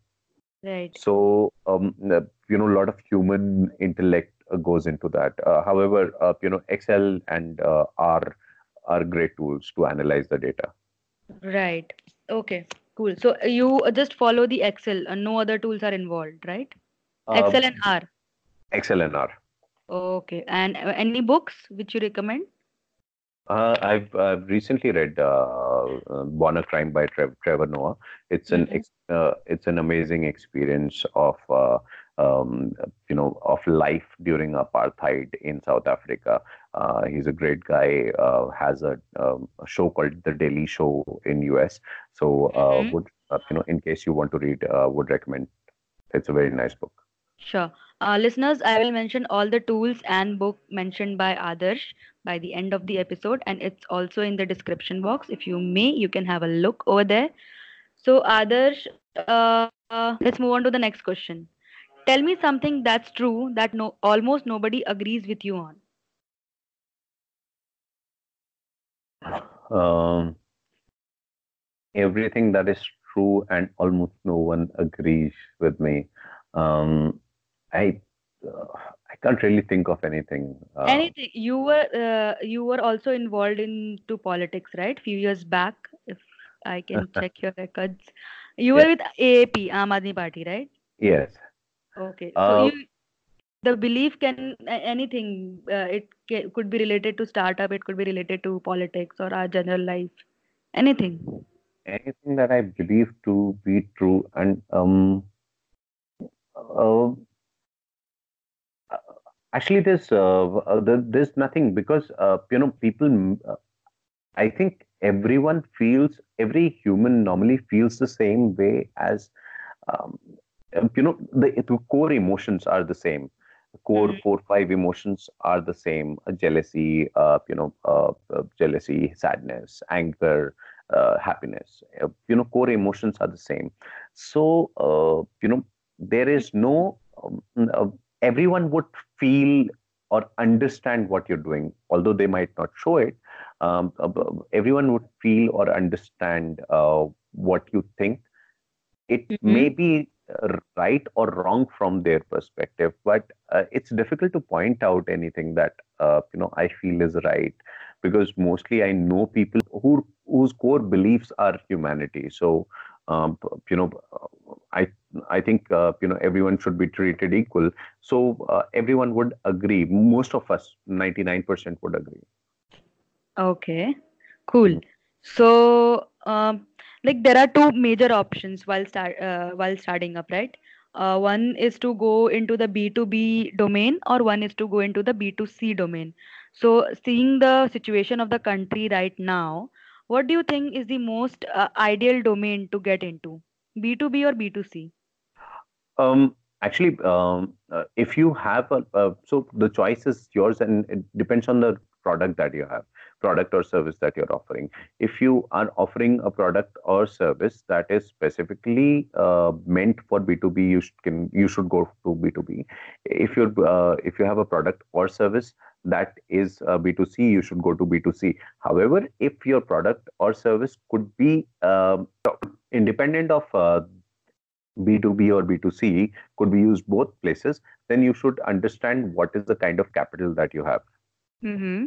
Speaker 1: Right.
Speaker 2: So, um, you know, a lot of human intellect goes into that. Uh, however, uh, you know, Excel and R are great tools to analyze the data.
Speaker 1: Right. Okay. Cool. So you just follow the Excel, and no other tools are involved, right? Excel and R.
Speaker 2: Excel and R.
Speaker 1: Okay. And any books which you recommend?
Speaker 2: Uh, I've uh, recently read uh, Born a Crime by Trevor Noah. It's an mm-hmm. it's an amazing experience of um, you know, of life during apartheid in South Africa. Uh, he's a great guy. Uh, has a, um, a, show called The Daily Show in US. So uh, mm-hmm. would uh, you know, in case you want to read, uh, would recommend. It's a very nice book.
Speaker 1: Sure. Uh, listeners, I will mention all the tools and book mentioned by Adarsh by the end of the episode, and it's also in the description box. If you may, you can have a look over there. So, Adarsh, let's move on to the next question tell me something that's true that no almost nobody agrees with you on.
Speaker 2: Um, everything that is true and almost no one agrees with me. Um, i uh, i can't really think of anything
Speaker 1: uh, anything you were uh, you were also involved into politics right? Few years back if i can check your records. You were with aap aam aadmi party right?
Speaker 2: Yes
Speaker 1: Okay. So uh, you, the belief can anything. Uh, it can, could be related to startup. It could be related to politics or our general life. Anything.
Speaker 2: Anything that I believe to be true, and um, uh, actually, there's uh, uh there's nothing because uh, you know people. Uh, I think everyone feels every human normally feels the same way as um, you know the, the, core emotions are the same. Core mm-hmm. four five emotions are the same. Uh, jealousy uh, you know uh, uh jealousy sadness anger uh, happiness. Uh, you know core emotions are the same. So you know there is no um, everyone would feel or understand what you're doing although they might not show it. Um, everyone would feel or understand what you think. It mm-hmm. may be right or wrong from their perspective but uh, it's difficult to point out anything that uh, you know i feel is right because mostly i know people who whose core beliefs are humanity. So um, you know i i think uh, you know everyone should be treated equal. So uh, everyone would agree. Most of us 99% would agree.
Speaker 1: Okay. Cool. Hmm. so um, like there are two major options while start uh, while starting up right? Uh, one is to go into the b2b domain or one is to go into the b2c domain. So seeing the situation of the country right now what do you think is the most uh, ideal domain to get into? B2B or B2C?
Speaker 2: Um, actually, um, uh, if you have a, uh, so the choice is yours and it depends on the product that you have product or service that you're offering. If you are offering a product or service that is specifically uh, meant for B2B, you should, can you should go to B2B. If you're uh, if you have a product or service that is uh, B2C, you should go to B2C. However, if your product or service could be um, independent of B2B uh, or B2C, could be used both places, then you should understand what is the kind of capital that you have.
Speaker 1: Mm-hmm.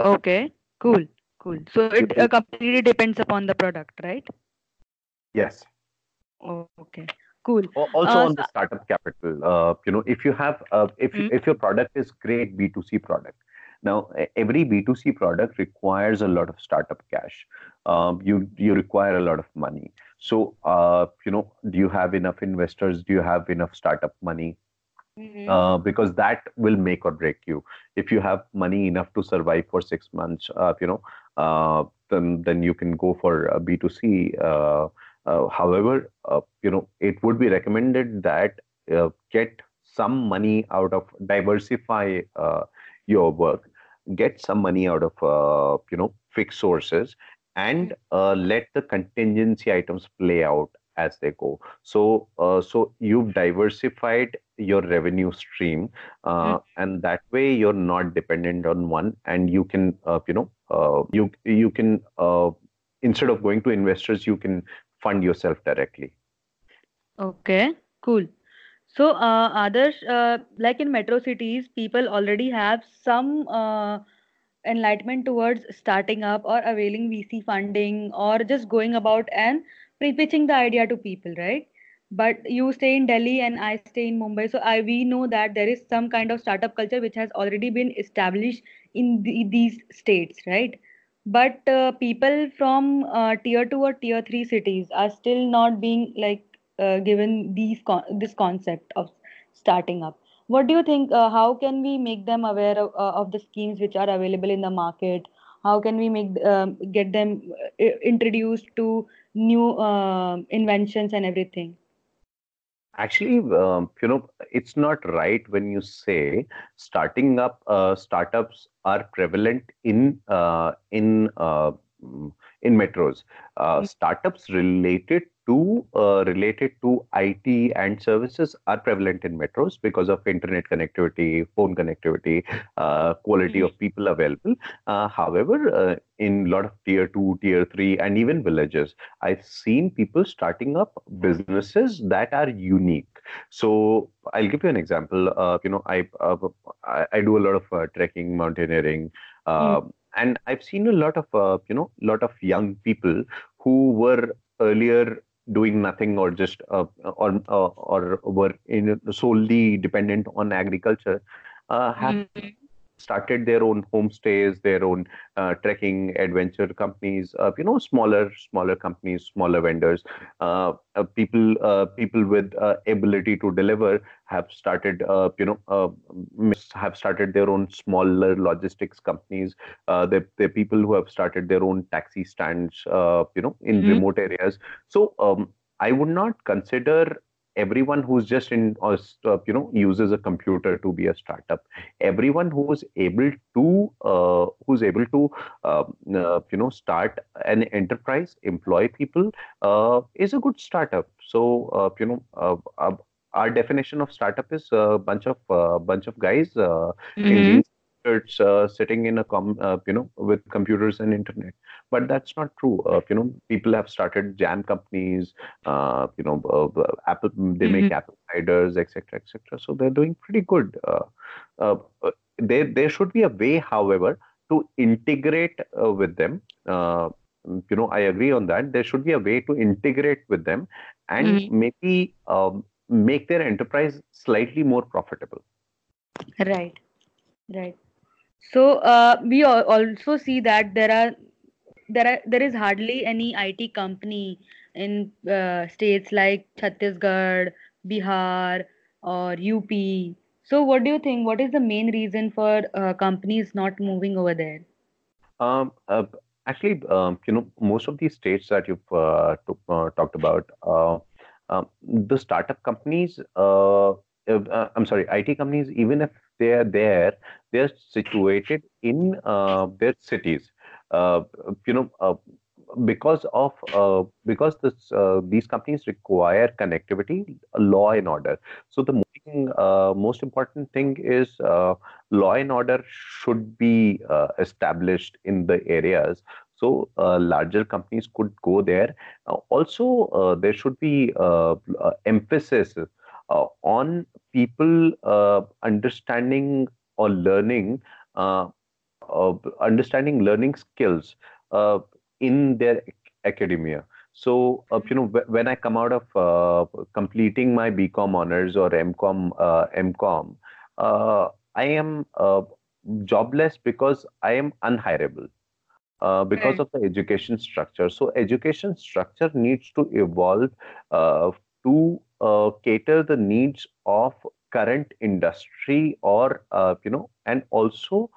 Speaker 1: Okay, cool, cool. So it uh, completely depends upon the product, right?
Speaker 2: Yes.
Speaker 1: Oh, okay, cool.
Speaker 2: Also uh, on the startup capital, uh, you know, if you have, uh, if mm-hmm. if your product is great B2C product, now every B2C product requires a lot of startup cash. Um, you you require a lot of money. So, uh, you know, do you have enough investors? Do you have enough startup money? Mm-hmm. uh, because that will make or break you. If you have money enough to survive for six months, uh, you know, uh, then then you can go for B two C. Uh, uh, however, uh, you know, it would be recommended that get some money out of diversify your work, get some money out of you know fixed sources, and let the contingency items play out as they go so uh, so you've diversified your revenue stream uh, mm. and that way you're not dependent on one and you can uh, you know uh, you you can uh, instead of going to investors you can fund yourself directly.
Speaker 1: Okay cool. So uh, others like in metro cities people already have some enlightenment towards starting up or availing vc funding or just going about and pre-pitching the idea to people right but you stay in delhi and i stay in mumbai. So i we know that there is some kind of startup culture which has already been established in the, these states right? But uh, people from uh, tier 2 or tier 3 cities are still not being like uh, given these con- this concept of starting up. What do you think uh, how can we make them aware of, uh, of the schemes which are available in the market? How can we make um, get them uh, introduced to new uh, inventions and everything
Speaker 2: actually um, you know it's not right when you say starting up uh, startups are prevalent in uh, in uh, in metros uh, mm-hmm. startups related to uh, related to IT and services are prevalent in metros because of internet connectivity, phone connectivity, uh, quality mm-hmm. of people available. Uh, however, uh, in a lot of tier two, tier three, and even villages, I've seen people starting up businesses that are unique. So I'll give you an example. Uh, you know, I, uh, I, I do a lot of trekking, mountaineering. Mm. And I've seen a lot of, you know, lot of young people who were earlier doing nothing or just uh, or uh, or were in solely dependent on agriculture uh, have mm-hmm started their own homestays, their own uh, trekking adventure companies. Uh, you know, smaller smaller companies, smaller vendors. Uh, uh people uh, people with uh, ability to deliver have started. you know, have started their own smaller logistics companies. they're, they're people who have started their own taxi stands. you know, in mm-hmm. remote areas. So um, I would not consider everyone who's just in uh, you know uses a computer to be a startup. Everyone who's able to uh, who's able to um, uh, you know start an enterprise employ people uh, is a good startup. So uh, you know uh, our definition of startup is a bunch of bunch of guys mm-hmm experts uh, sitting in a com uh, you know with computers and internet. But that's not true. Uh, you know people have started jam companies uh, you know uh, apple they make mm -hmm. apple ciders etc etc so they're doing pretty good. Uh, there there should be a way however to integrate with them. You know i agree on that. There should be a way to integrate with them and mm -hmm. maybe um, make their enterprise slightly more profitable.
Speaker 1: Right. Right so uh, we also see that there are there are there is hardly any IT company in uh, states like Chhattisgarh, Bihar, or UP. So, what do you think? What is the main reason for uh, companies not moving over there?
Speaker 2: Um, uh, actually, um, you know, most of these states that you've uh, uh talked about, um, the startup companies, I'm sorry, IT companies, even if they are there, they're situated in uh, their cities. Uh, you know, uh, because of uh, because this uh, these companies require connectivity, law and order. So the uh, most important thing is uh, law and order should be uh, established in the areas so uh, larger companies could go there also there should be emphasis on people understanding or learning understanding learning skills in their academia so, uh, you know, when I come out of uh, completing my BCom honors or MCom, uh, MCom, uh, I am uh, jobless because I am unhireable. Uh, because of the education structure. So education structure needs to evolve to cater the needs of current industry or you know and also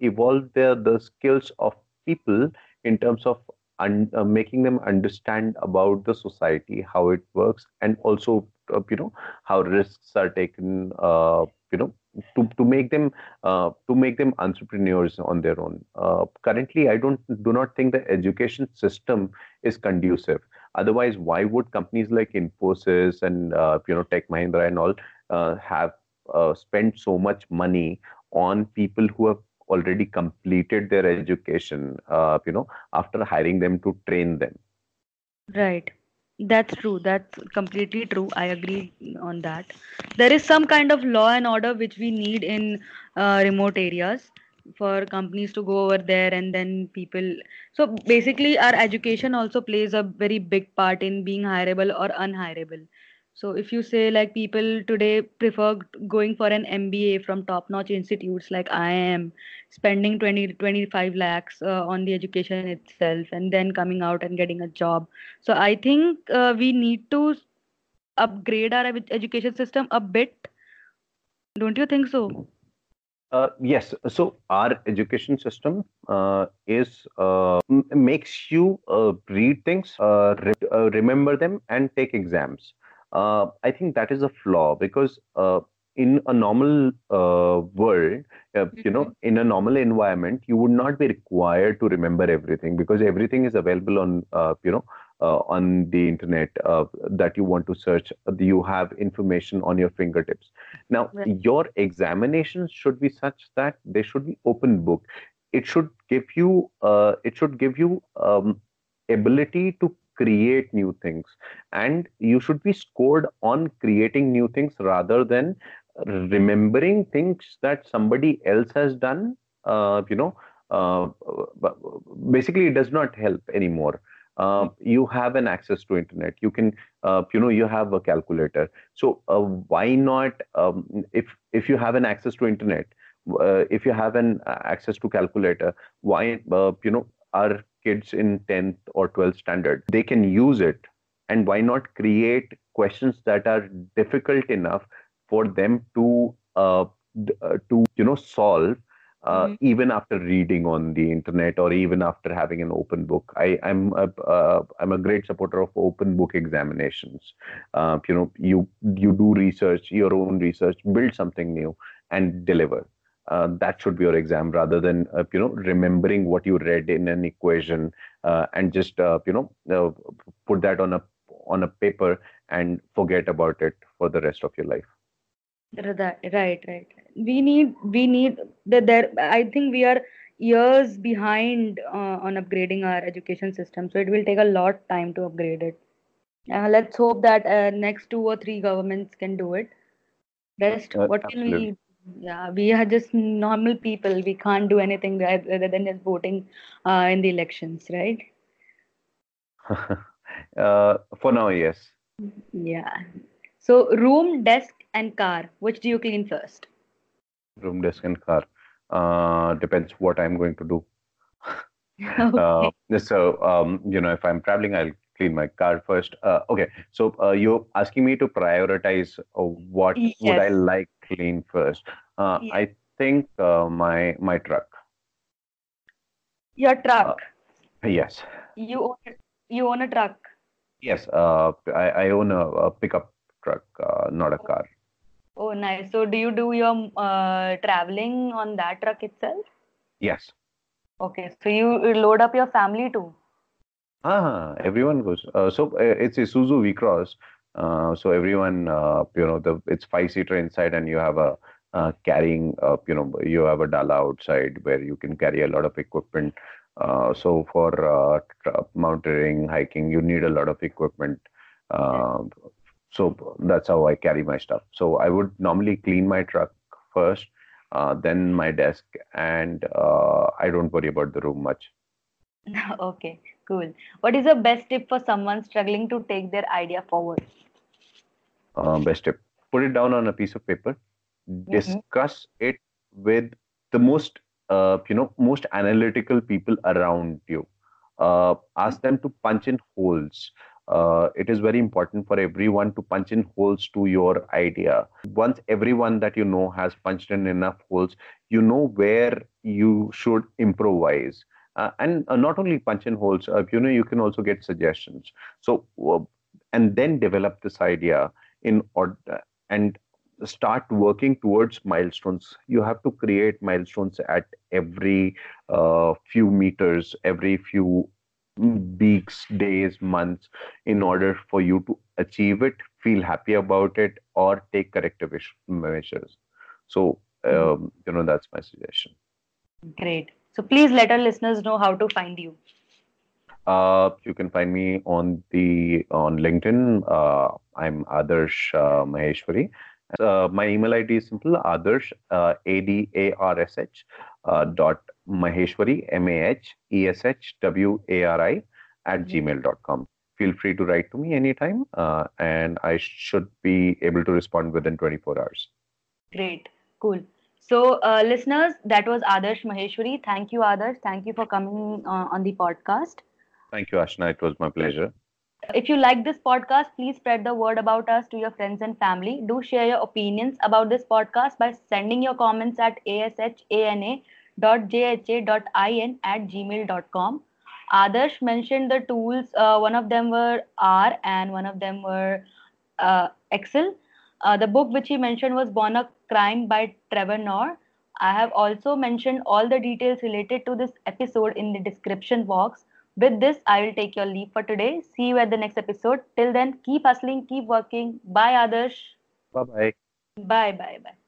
Speaker 2: evolve the the skills of people in terms of un, uh, making them understand about the society, how it works, and also uh, you know how risks are taken. Uh, you know to to make them uh, to make them entrepreneurs on their own. Uh, currently, I don't do not think the education system is conducive. Otherwise, why would companies like Infosys and uh, you know Tech Mahindra and all have spent so much money on people who have already completed their education uh, you know after hiring them to train them?
Speaker 1: Right. That's true. That's completely true. I agree on that. There is some kind of law and order which we need in uh, remote areas for companies to go over there and then people so basically our education also plays a very big part in being hireable or unhireable so if you say like people today prefer going for an MBA from top notch institutes like I am spending 20 25 lakhs uh, on the education itself and then coming out and getting a job. So I think uh, we need to upgrade our education system a bit. Don't you think so?
Speaker 2: Uh, yes. So our education system uh, is uh, makes you uh, read things, uh, re- uh, remember them, and take exams uh, I think that is a flaw because uh, in a normal uh, world, you know, mm-hmm. in a normal environment, you would not be required to remember everything because everything is available on, uh, you know, uh, on the internet uh, that you want to search. You have information on your fingertips. Now, right. your examinations should be such that they should be open book. It should give you, it should give you um, ability to create new things and you should be scored on creating new things rather than remembering things that somebody else has done uh, you know uh, basically it does not help anymore uh, you have an access to internet. You can uh, you know you have a calculator. So uh, why not um, if if you have an access to internet uh, if you have an access to calculator why you know our kids in 10th or 12th standard they can use it. And why not create questions that are difficult enough for them to uh, uh, to you know solve uh, mm-hmm. even after reading on the internet or even after having an open book i i'm a, uh, i'm a great supporter of open book examinations. Uh, you know you you do research your own research build something new and deliver. Uh, that should be your exam rather than uh, you know remembering what you read in an equation uh, and just uh, you know uh, put that on a on a paper and forget about it for the rest of your life
Speaker 1: right right right we need we need that there i think we are years behind uh, on upgrading our education system so it will take a lot time to upgrade it let's hope that next two or three governments can do it best what can we yeah, we are just normal people. We can't do anything rather than just voting uh, in the elections, right?
Speaker 2: uh, for now, yes.
Speaker 1: Yeah. So, room, desk, and car. Which do you clean first?
Speaker 2: Room, desk, and car. Uh, depends what I'm going to do.
Speaker 1: okay.
Speaker 2: uh, so, um, you know, if I'm traveling, I'll clean my car first. Uh, okay, so uh, you're asking me to prioritize uh, what yes. would I like clean first. Uh, yes. I think uh, my my truck.
Speaker 1: Your truck.
Speaker 2: Uh, yes.
Speaker 1: You own you own a truck.
Speaker 2: Yes, uh, I, I own a, a pickup truck, uh, not a car.
Speaker 1: Oh, nice. So, do you do your uh, traveling on that truck itself?
Speaker 2: Yes.
Speaker 1: Okay. So, you load up your family too?
Speaker 2: Ah, everyone goes. Uh, so, uh, it's Isuzu V-Cross. Uh, so, everyone, uh, you know, the it's five-seater inside and you have a uh, carrying, uh, you know, you have a Dala outside where you can carry a lot of equipment. Uh, so for uh, mountaineering, hiking, you need a lot of equipment. So that's how I carry my stuff. So I would normally clean my truck first, uh, then my desk, and uh, I don't worry about the room much.
Speaker 1: okay, cool. What is the best tip for someone struggling to take their idea forward?
Speaker 2: Uh, best tip: put it down on a piece of paper,
Speaker 1: Mm-hmm.
Speaker 2: discuss it with the most uh, you know most analytical people around you uh, ask them to punch in holes uh, it is very important for everyone to punch in holes to your idea. Once everyone that you know has punched in enough holes you know where you should improvise. Uh, and uh, not only punch in holes uh, you know you can also get suggestions. So uh, and then develop this idea in order and start working towards milestones. You have to create milestones at every uh, few meters every few weeks days months in order for you to achieve it feel happy about it or take corrective measures. So um, you know that's my suggestion.
Speaker 1: Great. So, please let our listeners know how to find you.
Speaker 2: uh, you can find me on the on linkedin. Uh, i'm adarsh uh, maheshwari. Uh, my email ID is simple Adarsh, uh, A D A R S H uh, dot Maheshwari, M A H E S H W A R I at
Speaker 1: Mhm.
Speaker 2: gmail.com. Feel free to write to me anytime, uh, and I should be able to respond within 24 hours.
Speaker 1: Great. Cool. So, uh, listeners, that was Adarsh Maheshwari. Thank you, Adarsh. Thank you for coming uh, on the podcast.
Speaker 2: Thank you, Ashna. It was my pleasure.
Speaker 1: If you like this podcast, please spread the word about us to your friends and family. Do share your opinions about this podcast by sending your comments at ashana.jha.in at gmail.com. Adarsh mentioned the tools. Uh, one of them were R and one of them were uh, Excel. Uh, the book which he mentioned was Born a Crime by Trevor Noah. I have also mentioned all the details related to this episode in the description box. With this, I will take your leave for today. See you at the next episode. Till then, keep hustling, keep working. Bye, Adarsh.
Speaker 2: Bye bye.
Speaker 1: Bye, bye, bye.